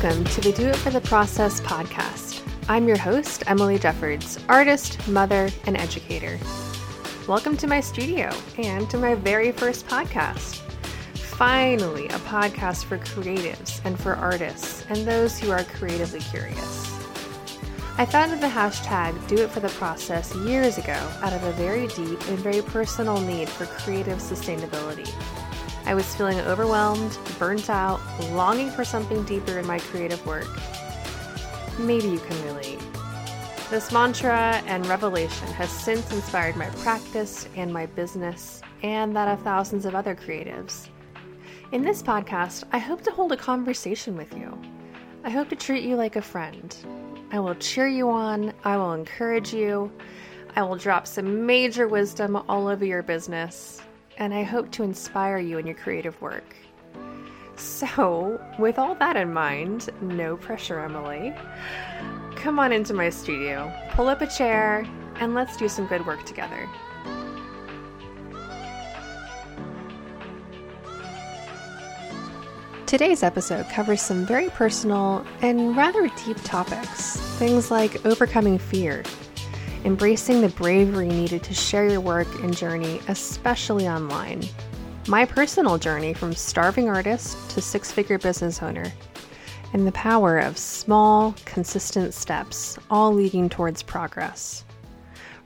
welcome to the Do It for the Process podcast. I'm your host, Emily Jeffords, artist, mother, and educator. Welcome to my studio and to my very first podcast. Finally, a podcast for creatives and for artists and those who are creatively curious. I founded the hashtag Do It for the Process years ago out of a very deep and very personal need for creative sustainability. I was feeling overwhelmed, burnt out, longing for something deeper in my creative work. Maybe you can relate. This mantra and revelation has since inspired my practice and my business, and that of thousands of other creatives. In this podcast, I hope to hold a conversation with you. I hope to treat you like a friend. I will cheer you on, I will encourage you, I will drop some major wisdom all over your business, and I hope to inspire you in your creative work. So, with all that in mind, no pressure, Emily, come on into my studio, pull up a chair, and let's do some good work together. Today's episode covers some very personal and rather deep topics. Things like overcoming fear, embracing the bravery needed to share your work and journey, especially online. My personal journey from starving artist to six figure business owner, and the power of small, consistent steps, all leading towards progress.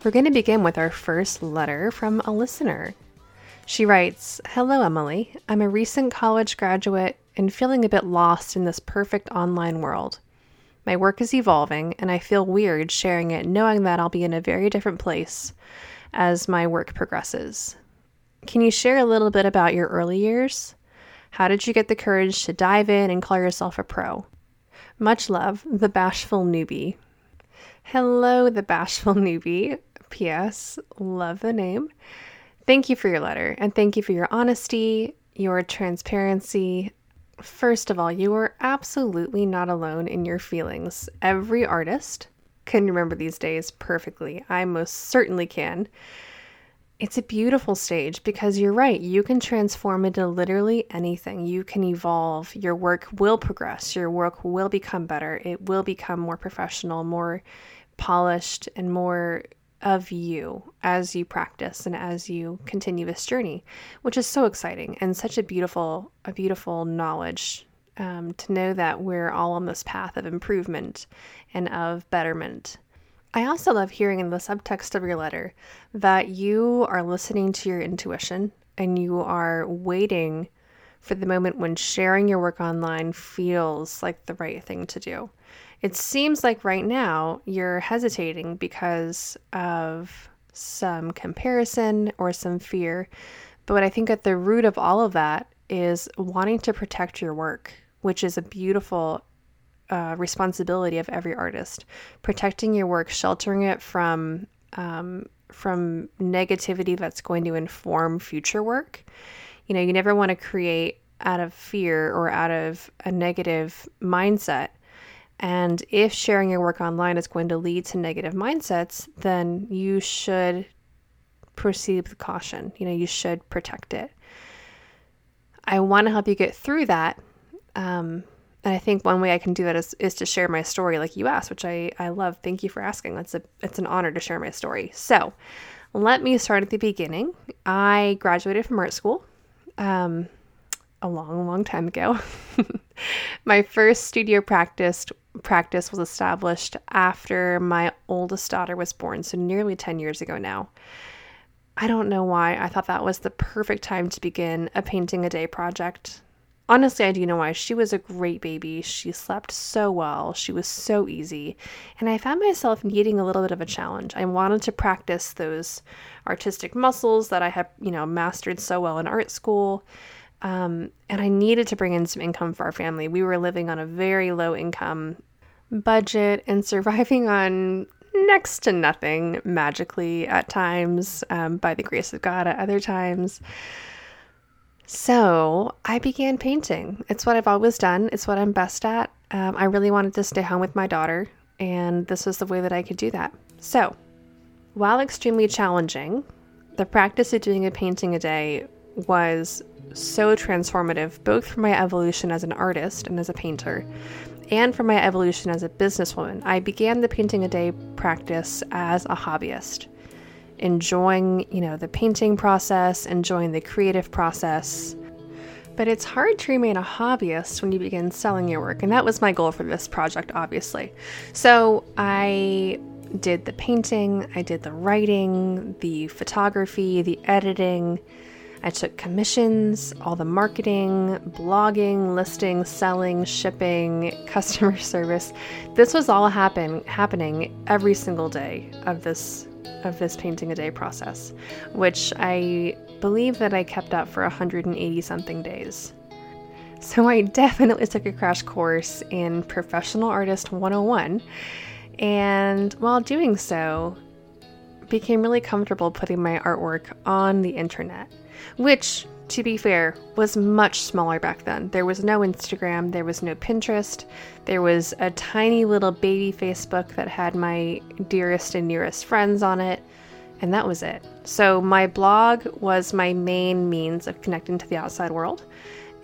We're going to begin with our first letter from a listener. She writes Hello, Emily. I'm a recent college graduate and feeling a bit lost in this perfect online world. My work is evolving, and I feel weird sharing it knowing that I'll be in a very different place as my work progresses. Can you share a little bit about your early years? How did you get the courage to dive in and call yourself a pro? Much love, the bashful newbie. Hello, the bashful newbie. P.S. Love the name. Thank you for your letter, and thank you for your honesty, your transparency, First of all, you are absolutely not alone in your feelings. Every artist can remember these days perfectly. I most certainly can. It's a beautiful stage because you're right. You can transform into literally anything. You can evolve. Your work will progress. Your work will become better. It will become more professional, more polished, and more of you as you practice and as you continue this journey, which is so exciting and such a beautiful, a beautiful knowledge um, to know that we're all on this path of improvement and of betterment. I also love hearing in the subtext of your letter that you are listening to your intuition and you are waiting for the moment when sharing your work online feels like the right thing to do. It seems like right now you're hesitating because of some comparison or some fear. But I think at the root of all of that is wanting to protect your work, which is a beautiful uh, responsibility of every artist. Protecting your work, sheltering it from um, from negativity that's going to inform future work. You know, you never want to create out of fear or out of a negative mindset and if sharing your work online is going to lead to negative mindsets, then you should proceed with caution. You know, you should protect it. I want to help you get through that. Um, and I think one way I can do that is, is to share my story like you asked, which I, I love. Thank you for asking. It's a it's an honor to share my story. So let me start at the beginning. I graduated from art school. Um, a long, long time ago. my first studio practice practice was established after my oldest daughter was born, so nearly 10 years ago now. I don't know why I thought that was the perfect time to begin a painting a day project. Honestly, I do know why. She was a great baby. She slept so well. She was so easy. And I found myself needing a little bit of a challenge. I wanted to practice those artistic muscles that I had, you know, mastered so well in art school. Um, and I needed to bring in some income for our family. We were living on a very low income budget and surviving on next to nothing magically at times, um, by the grace of God at other times. So I began painting. It's what I've always done, it's what I'm best at. Um, I really wanted to stay home with my daughter, and this was the way that I could do that. So, while extremely challenging, the practice of doing a painting a day was so transformative, both for my evolution as an artist and as a painter, and for my evolution as a businesswoman. I began the painting a day practice as a hobbyist, enjoying, you know, the painting process, enjoying the creative process. But it's hard to remain a hobbyist when you begin selling your work, and that was my goal for this project, obviously. So I did the painting, I did the writing, the photography, the editing. I took commissions, all the marketing, blogging, listing, selling, shipping, customer service. This was all happen happening every single day of this of this painting a day process, which I believe that I kept up for 180 something days. So I definitely took a crash course in Professional Artist 101 and while doing so, became really comfortable putting my artwork on the internet, which, to be fair, was much smaller back then. There was no Instagram, there was no Pinterest, there was a tiny little baby Facebook that had my dearest and nearest friends on it, and that was it. So, my blog was my main means of connecting to the outside world.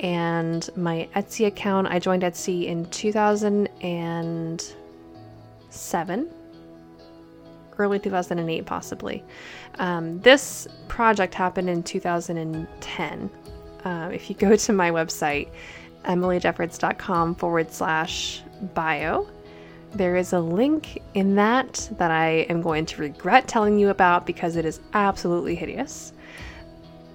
And my Etsy account, I joined Etsy in 2007 early 2008, possibly. Um, this project happened in 2010. Uh, if you go to my website, emilyjeffords.com forward slash bio, there is a link in that that I am going to regret telling you about because it is absolutely hideous.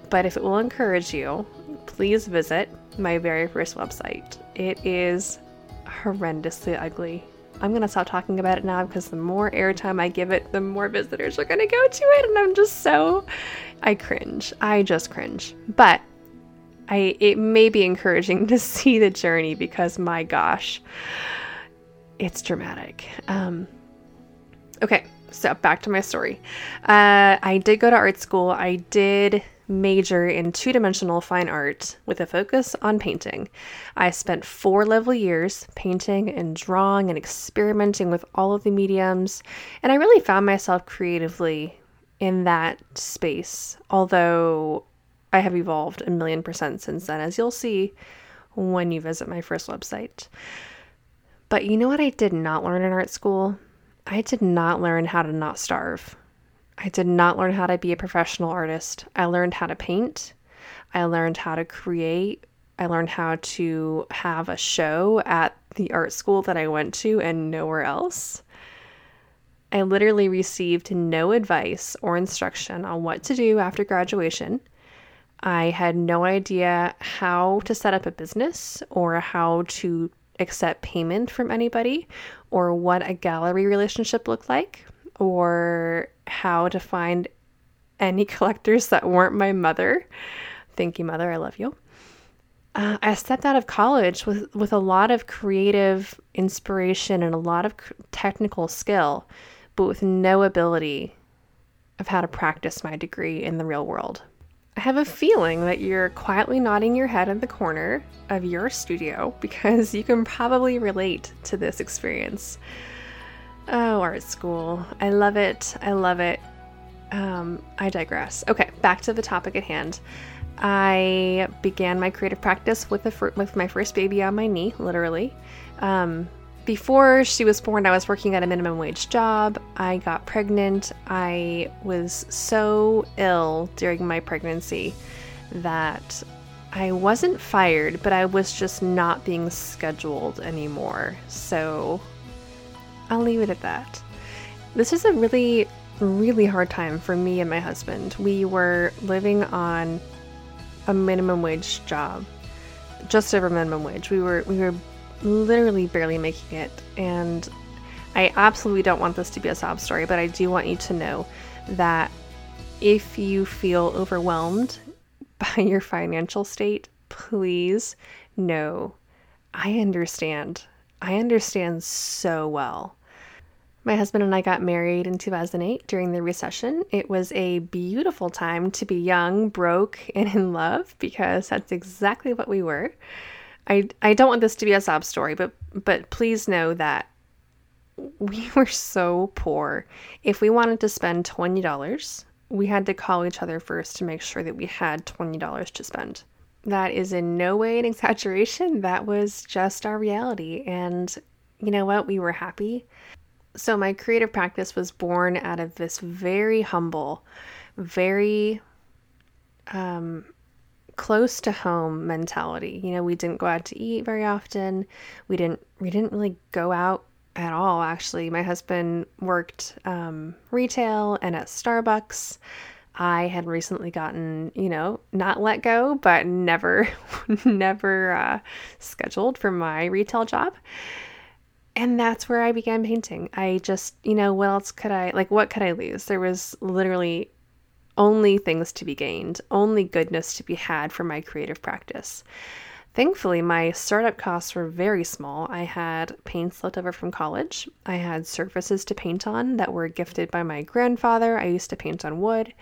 But if it will encourage you, please visit my very first website. It is horrendously ugly. I'm going to stop talking about it now because the more airtime I give it, the more visitors are going to go to it. And I'm just so, I cringe. I just cringe. But I, it may be encouraging to see the journey because my gosh, it's dramatic. Um, okay, so back to my story. Uh, I did go to art school. I did major in two dimensional fine art with a focus on painting. I spent four lovely years painting and drawing and experimenting with all of the mediums, and I really found myself creatively in that space, although I have evolved a million percent since then, as you'll see when you visit my first website. But you know what I did not learn in art school? I did not learn how to not starve. I did not learn how to be a professional artist. I learned how to paint. I learned how to create. I learned how to have a show at the art school that I went to and nowhere else. I literally received no advice or instruction on what to do after graduation. I had no idea how to set up a business or how to accept payment from anybody or what a gallery relationship looked like or how to find any collectors that weren't my mother. Thank you, mother. I love you. Uh, I stepped out of college with, with a lot of creative inspiration and a lot of technical skill, but with no ability of how to practice my degree in the real world. I have a feeling that you're quietly nodding your head in the corner of your studio because you can probably relate to this experience. Oh, art school. I love it. I love it. Um, I digress. Okay, back to the topic at hand. I began my creative practice with, fir- with my first baby on my knee, literally. Um, before she was born, I was working at a minimum wage job. I got pregnant. I was so ill during my pregnancy that I wasn't fired, but I was just not being scheduled anymore. So I'll leave it at that. This is a really, really hard time for me and my husband. We were living on a minimum wage job, just over minimum wage. We were we were literally barely making it, and I absolutely don't want this to be a sob story, but I do want you to know that if you feel overwhelmed by your financial state, please know I understand. I understand so well. My husband and I got married in 2008 during the recession. It was a beautiful time to be young, broke, and in love because that's exactly what we were. I, I don't want this to be a sob story, but but please know that we were so poor. If we wanted to spend $20, we had to call each other first to make sure that we had $20 to spend. That is in no way an exaggeration. That was just our reality. And you know what? We were happy. So, my creative practice was born out of this very humble, very um, close to home mentality. You know, we didn't go out to eat very often. We didn't we didn't really go out at all actually. My husband worked um, retail and at Starbucks. I had recently gotten, you know, not let go, but never, never uh, scheduled for my retail job. And that's where I began painting. I just, you know, what else could I, like, what could I lose? There was literally only things to be gained, only goodness to be had from my creative practice. Thankfully, my startup costs were very small. I had paints left over from college. I had surfaces to paint on that were gifted by my grandfather. I used to paint on wood.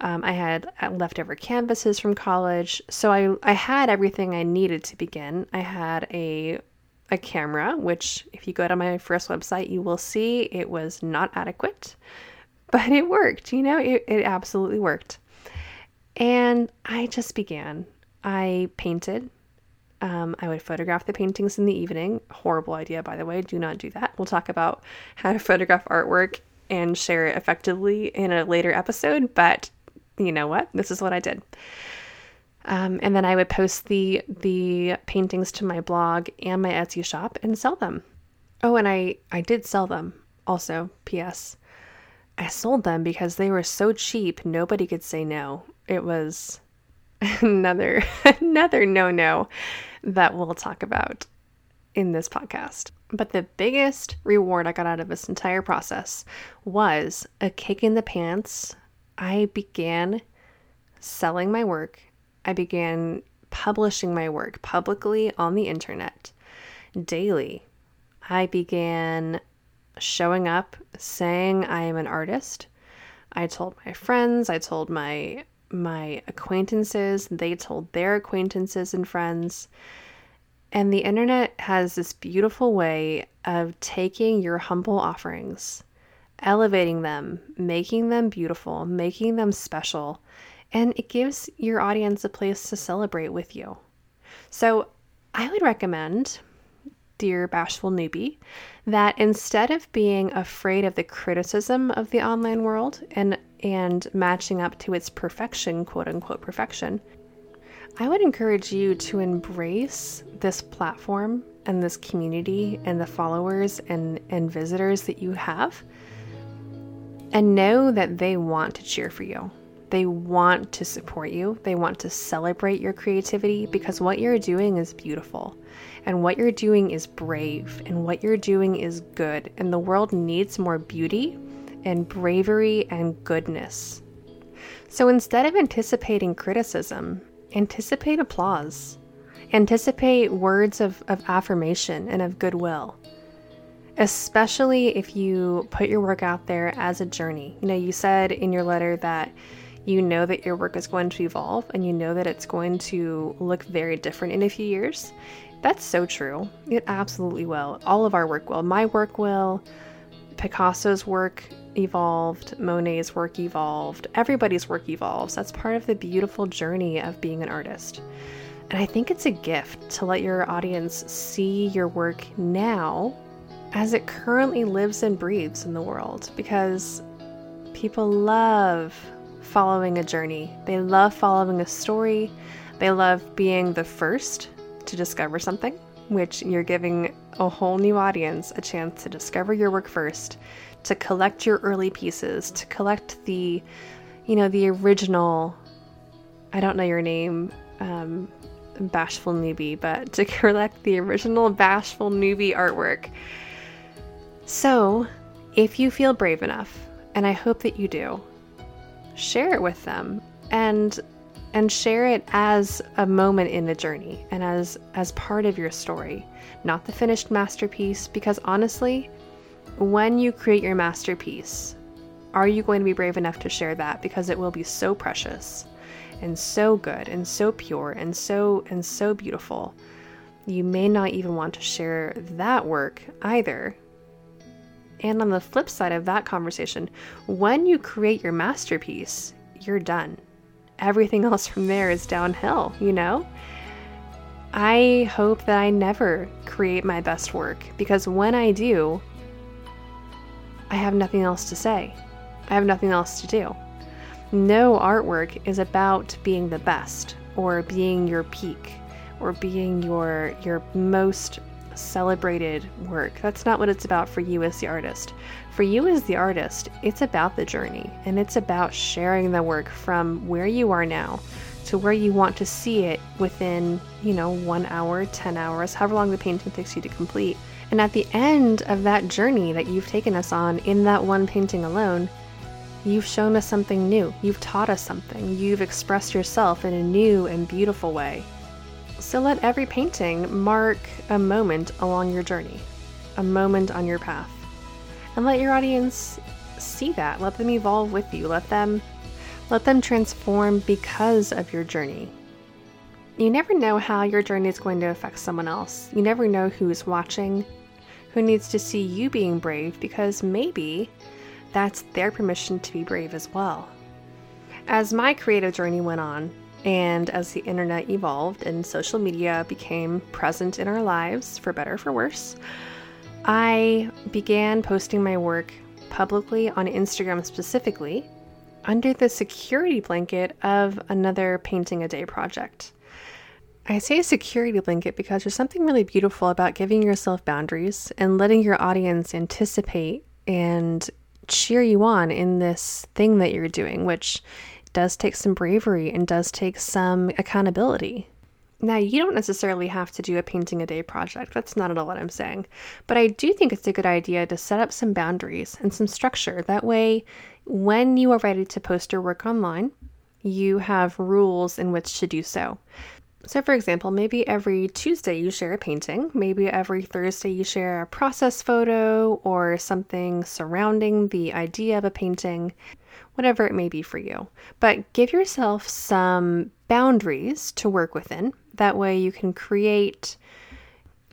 Um, I had uh, leftover canvases from college. So I, I had everything I needed to begin. I had a a camera, which, if you go to my first website, you will see it was not adequate but it worked, you know, it, it absolutely worked. And I just began. I painted. Um, I would photograph the paintings in the evening. Horrible idea, by the way. Do not do that. We'll talk about how to photograph artwork and share it effectively in a later episode. But you know what? This is what I did. Um, and then I would post the the paintings to my blog and my Etsy shop and sell them. Oh, and I I did sell them also. P.S. I sold them because they were so cheap, nobody could say no. It was another another no-no that we'll talk about in this podcast. But the biggest reward I got out of this entire process was a kick in the pants. I began selling my work. I began publishing my work publicly on the internet daily. I began showing up, saying I am an artist. I told my friends, I told my my acquaintances, they told their acquaintances and friends. And the internet has this beautiful way of taking your humble offerings, elevating them, making them beautiful, making them special, and it gives your audience a place to celebrate with you. So, I would recommend dear bashful newbie, that instead of being afraid of the criticism of the online world and and matching up to its perfection, quote unquote perfection, I would encourage you to embrace this platform and this community and the followers and, and visitors that you have and know that they want to cheer for you. They want to support you. They want to celebrate your creativity because what you're doing is beautiful. And what you're doing is brave. And what you're doing is good. And the world needs more beauty and bravery and goodness. So instead of anticipating criticism, anticipate applause. Anticipate words of, of affirmation and of goodwill especially if you put your work out there as a journey. You know, you said in your letter that you know that your work is going to evolve and you know that it's going to look very different in a few years. That's so true. It absolutely will. All of our work will. My work will. Picasso's work evolved. Monet's work evolved. Everybody's work evolves. That's part of the beautiful journey of being an artist. And I think it's a gift to let your audience see your work now as it currently lives and breathes in the world because people love following a journey. They love following a story. They love being the first to discover something, which you're giving a whole new audience a chance to discover your work first, to collect your early pieces, to collect the, you know, the original, I don't know your name, um, bashful newbie, but to collect the original bashful newbie artwork. So, if you feel brave enough, and I hope that you do, share it with them and and share it as a moment in the journey and as as part of your story not the finished masterpiece because honestly when you create your masterpiece are you going to be brave enough to share that? Because it will be so precious and so good and so pure and so and so beautiful. You may not even want to share that work either and on the flip side of that conversation, when you create your masterpiece, you're done. everything else from there is downhill, you know? I hope that I never create my best work because when I do, I have nothing else to say. I have nothing else to do. No artwork is about being the best or being your peak or being your your most celebrated work. That's not what it's about for you as the artist. For you as the artist, it's about the journey and it's about sharing the work from where you are now to where you want to see it within, you know, one hour, 10 hours, however long the painting takes you to complete. And at the end of that journey that you've taken us on in that one painting alone, you've shown us something new. You've taught us something. You've expressed yourself in a new and beautiful way. So let every painting mark a moment along your journey, a moment on your path. And let your audience see that. Let them evolve with you. Let them let them transform because of your journey. You never know how your journey is going to affect someone else. You never know who's watching, who needs to see you being brave because maybe that's their permission to be brave as well. As my creative journey went on, and as the internet evolved and social media became present in our lives, for better or for worse, I began posting my work publicly on Instagram specifically under the security blanket of another painting a day project. I say security blanket because there's something really beautiful about giving yourself boundaries and letting your audience anticipate and cheer you on in this thing that you're doing, which does take some bravery and does take some accountability. Now, you don't necessarily have to do a painting a day project. That's not at all what I'm saying. But I do think it's a good idea to set up some boundaries and some structure. That way, when you are ready to post your work online, you have rules in which to do so. So, for example, maybe every Tuesday you share a painting, maybe every Thursday you share a process photo or something surrounding the idea of a painting whatever it may be for you. But give yourself some boundaries to work within. That way you can create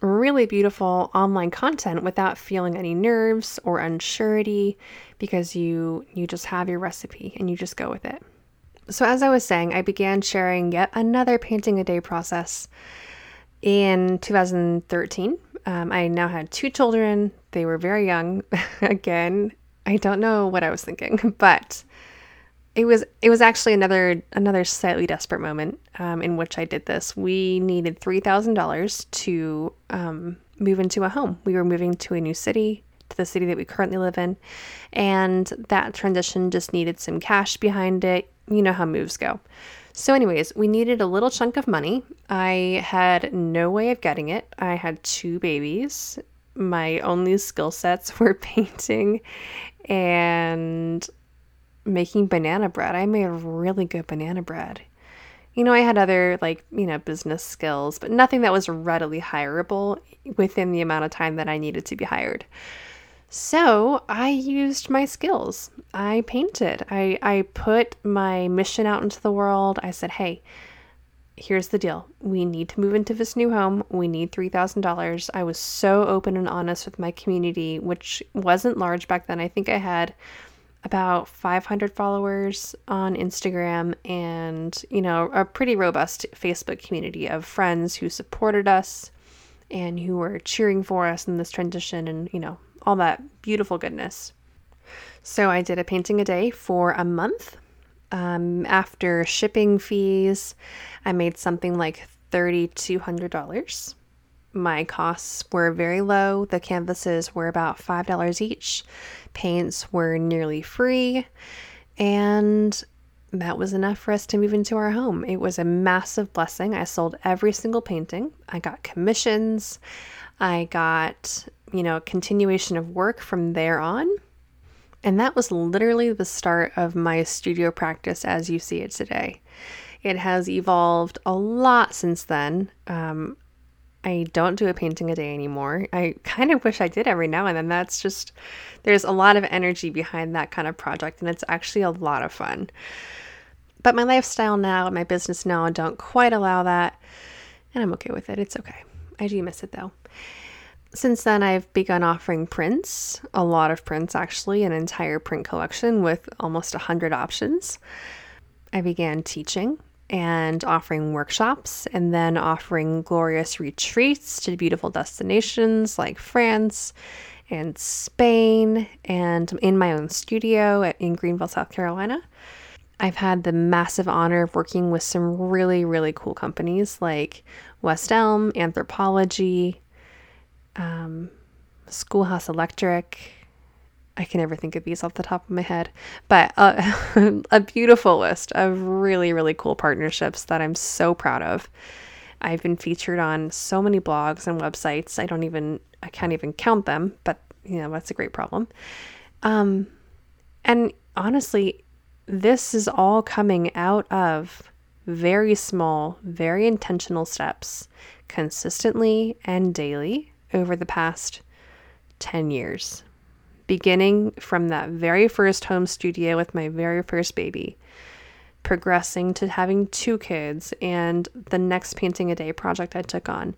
really beautiful online content without feeling any nerves or unsurety because you you just have your recipe and you just go with it. So as I was saying, I began sharing yet another painting a day process in 2013. Um, I now had two children. They were very young. Again, I don't know what I was thinking, but it was it was actually another another slightly desperate moment um, in which I did this. We needed three thousand dollars to um, move into a home. We were moving to a new city, to the city that we currently live in, and that transition just needed some cash behind it. You know how moves go. So, anyways, we needed a little chunk of money. I had no way of getting it. I had two babies. My only skill sets were painting and making banana bread. I made really good banana bread. You know, I had other like, you know, business skills, but nothing that was readily hireable within the amount of time that I needed to be hired. So I used my skills. I painted. I, I put my mission out into the world. I said, hey, here's the deal. We need to move into this new home. We need $3,000. I was so open and honest with my community, which wasn't large back then. I think I had about 500 followers on Instagram and, you know, a pretty robust Facebook community of friends who supported us and who were cheering for us in this transition and, you know, all that beautiful goodness. So I did a painting a day for a month um, after shipping fees, I made something like $3,200. My costs were very low. The canvases were about $5 each. Paints were nearly free. And that was enough for us to move into our home. It was a massive blessing. I sold every single painting. I got commissions. I got, you know, continuation of work from there on. And that was literally the start of my studio practice as you see it today. It has evolved a lot since then. Um, I don't do a painting a day anymore. I kind of wish I did every now and then. That's just, there's a lot of energy behind that kind of project, and it's actually a lot of fun. But my lifestyle now my business now don't quite allow that, and I'm okay with it. It's okay. I do miss it though. Since then, I've begun offering prints, a lot of prints actually, an entire print collection with almost 100 options. I began teaching and offering workshops and then offering glorious retreats to beautiful destinations like France and Spain and in my own studio in Greenville, South Carolina. I've had the massive honor of working with some really, really cool companies like West Elm, Anthropologie, um, Schoolhouse Electric. I can never think of these off the top of my head, but uh, a beautiful list of really, really cool partnerships that I'm so proud of. I've been featured on so many blogs and websites. I don't even, I can't even count them, but you know, that's a great problem. Um, and honestly, this is all coming out of very small, very intentional steps consistently and daily over the past 10 years. Beginning from that very first home studio with my very first baby, progressing to having two kids and the next painting a day project I took on,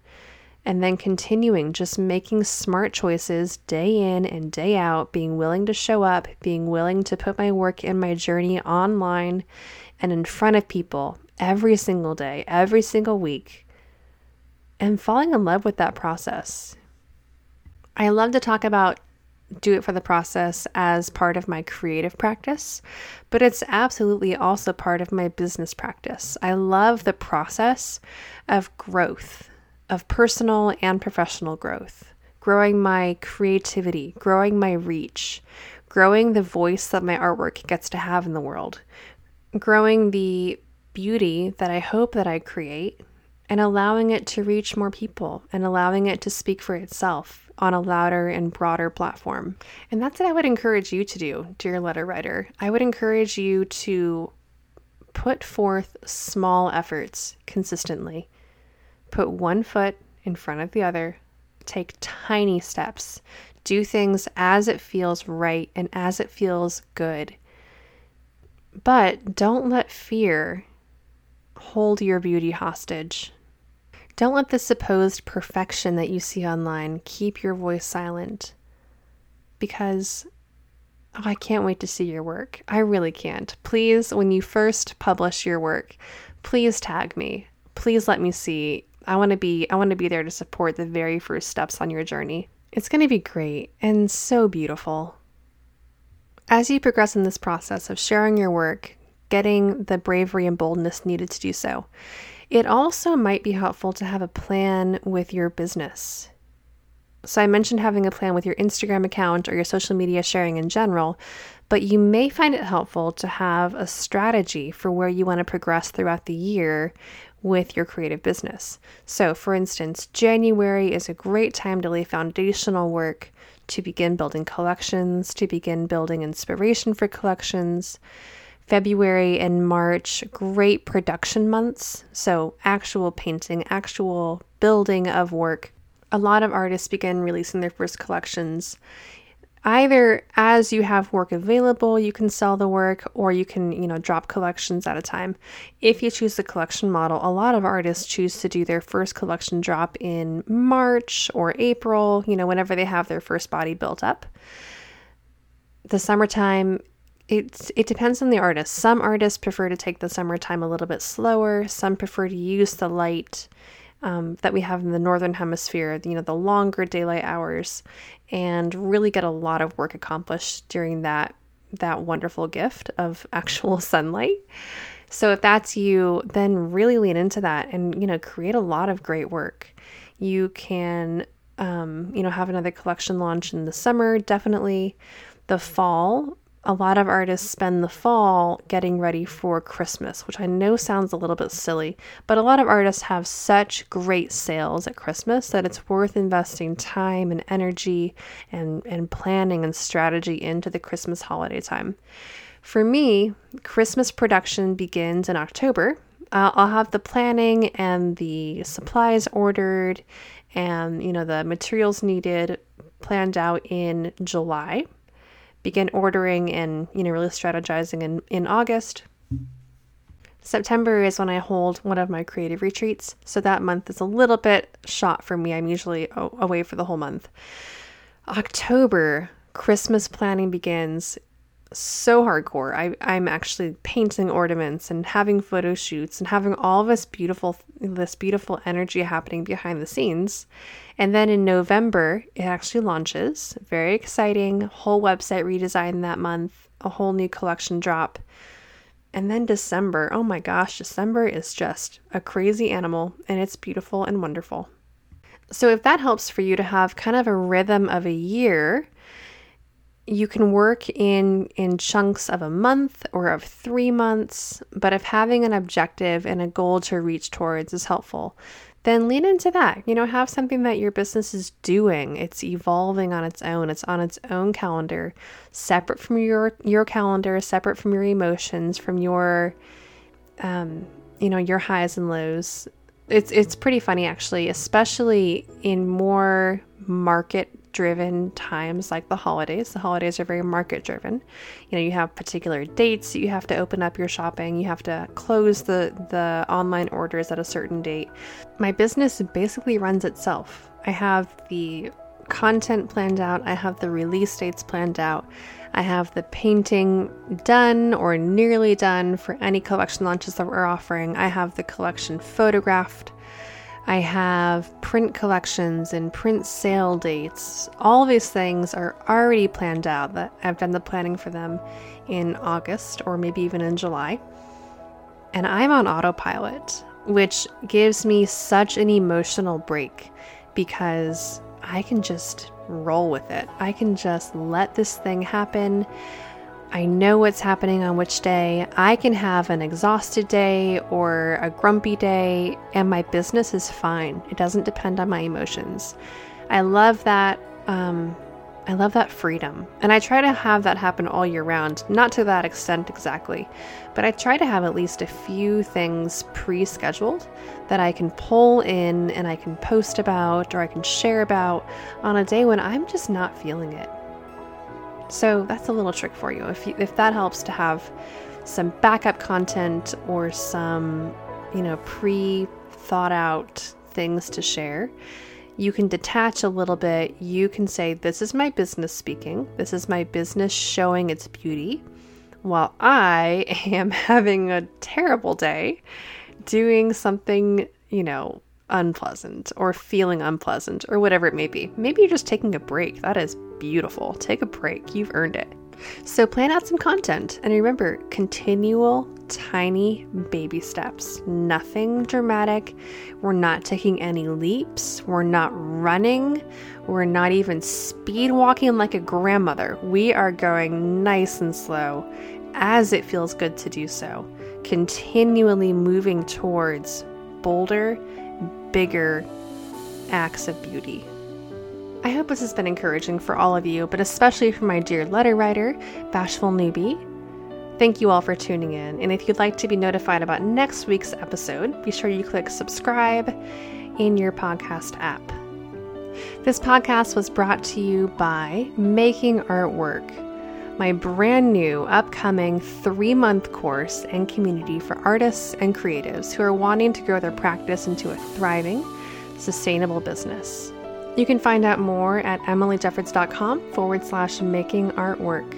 and then continuing just making smart choices day in and day out, being willing to show up, being willing to put my work and my journey online and in front of people every single day, every single week, and falling in love with that process. I love to talk about do it for the process as part of my creative practice, but it's absolutely also part of my business practice. I love the process of growth of personal and professional growth, growing my creativity, growing my reach, growing the voice that my artwork gets to have in the world, growing the beauty that I hope that I create and allowing it to reach more people and allowing it to speak for itself on a louder and broader platform. And that's what I would encourage you to do, dear letter writer. I would encourage you to put forth small efforts consistently Put one foot in front of the other. Take tiny steps. Do things as it feels right and as it feels good. But don't let fear hold your beauty hostage. Don't let the supposed perfection that you see online keep your voice silent. Because oh, I can't wait to see your work. I really can't. Please, when you first publish your work, please tag me. Please let me see I want to be I want to be there to support the very first steps on your journey. It's going to be great and so beautiful. As you progress in this process of sharing your work, getting the bravery and boldness needed to do so, it also might be helpful to have a plan with your business. So, I mentioned having a plan with your Instagram account or your social media sharing in general, but you may find it helpful to have a strategy for where you want to progress throughout the year with your creative business. So, for instance, January is a great time to lay foundational work to begin building collections, to begin building inspiration for collections. February and March, great production months. So, actual painting, actual building of work. A lot of artists begin releasing their first collections either as you have work available, you can sell the work, or you can, you know, drop collections at a time. If you choose the collection model, a lot of artists choose to do their first collection drop in March or April, you know, whenever they have their first body built up. The summertime it's it depends on the artist. Some artists prefer to take the summertime a little bit slower. Some prefer to use the light um, that we have in the northern hemisphere, you know, the longer daylight hours, and really get a lot of work accomplished during that that wonderful gift of actual sunlight. So if that's you, then really lean into that and you know create a lot of great work. You can um, you know have another collection launch in the summer, definitely. The fall, a lot of artists spend the fall getting ready for Christmas, which I know sounds a little bit silly, but a lot of artists have such great sales at Christmas that it's worth investing time and energy and, and planning and strategy into the Christmas holiday time. For me, Christmas production begins in October. Uh, I'll have the planning and the supplies ordered and you know the materials needed planned out in July begin ordering and you know really strategizing in, in August. September is when I hold one of my creative retreats, so that month is a little bit shot for me. I'm usually away for the whole month. October, Christmas planning begins. So hardcore. I, I'm actually painting ornaments and having photo shoots and having all this beautiful this beautiful energy happening behind the scenes. And then in November, it actually launches. Very exciting. Whole website redesign that month, a whole new collection drop. And then December, oh my gosh, December is just a crazy animal and it's beautiful and wonderful. So, if that helps for you to have kind of a rhythm of a year, you can work in in chunks of a month or of 3 months, but if having an objective and a goal to reach towards is helpful, then lean into that. You know, have something that your business is doing. It's evolving on its own. It's on its own calendar, separate from your your calendar, separate from your emotions, from your um, you know, your highs and lows. It's it's pretty funny actually, especially in more market driven times like the holidays. The holidays are very market driven. You know, you have particular dates you have to open up your shopping, you have to close the the online orders at a certain date. My business basically runs itself. I have the content planned out, I have the release dates planned out. I have the painting done or nearly done for any collection launches that we're offering. I have the collection photographed. I have print collections and print sale dates. All these things are already planned out that I've done the planning for them in August or maybe even in July. And I'm on autopilot, which gives me such an emotional break because I can just roll with it. I can just let this thing happen. I know what's happening on which day. I can have an exhausted day or a grumpy day, and my business is fine. It doesn't depend on my emotions. I love that. Um, I love that freedom. And I try to have that happen all year round. Not to that extent exactly, but I try to have at least a few things pre scheduled that I can pull in and I can post about or I can share about on a day when I'm just not feeling it. So that's a little trick for you. If you, if that helps to have some backup content or some, you know, pre thought out things to share, you can detach a little bit. You can say, This is my business speaking. This is my business showing its beauty. While I am having a terrible day doing something, you know, unpleasant or feeling unpleasant or whatever it may be. Maybe you're just taking a break. That is beautiful. Take a break. You've earned it. So plan out some content and remember continual tiny baby steps. Nothing dramatic. We're not taking any leaps. We're not running. We're not even speed walking like a grandmother. We are going nice and slow as it feels good to do so. Continually moving towards bolder bigger acts of beauty. I hope this has been encouraging for all of you, but especially for my dear letter writer, Bashful Newbie. Thank you all for tuning in, and if you'd like to be notified about next week's episode, be sure you click subscribe in your podcast app. This podcast was brought to you by Making Artwork my brand new upcoming three month course and community for artists and creatives who are wanting to grow their practice into a thriving, sustainable business. You can find out more at emilyjeffords.com forward slash making artwork.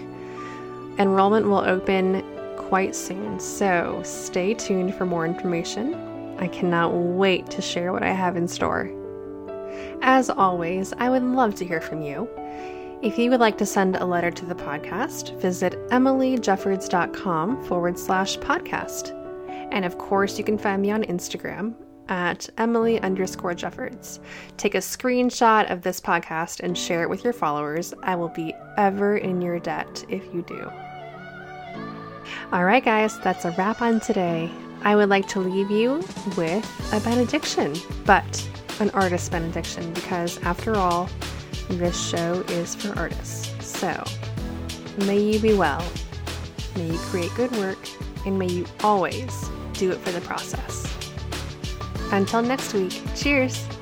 Enrollment will open quite soon, so stay tuned for more information. I cannot wait to share what I have in store. As always, I would love to hear from you. If you would like to send a letter to the podcast, visit emilyjeffords.com forward slash podcast. And of course, you can find me on Instagram at Emily underscore Jeffords. Take a screenshot of this podcast and share it with your followers. I will be ever in your debt if you do. All right, guys, that's a wrap on today. I would like to leave you with a benediction, but an artist benediction, because after all, this show is for artists. So, may you be well, may you create good work, and may you always do it for the process. Until next week, cheers!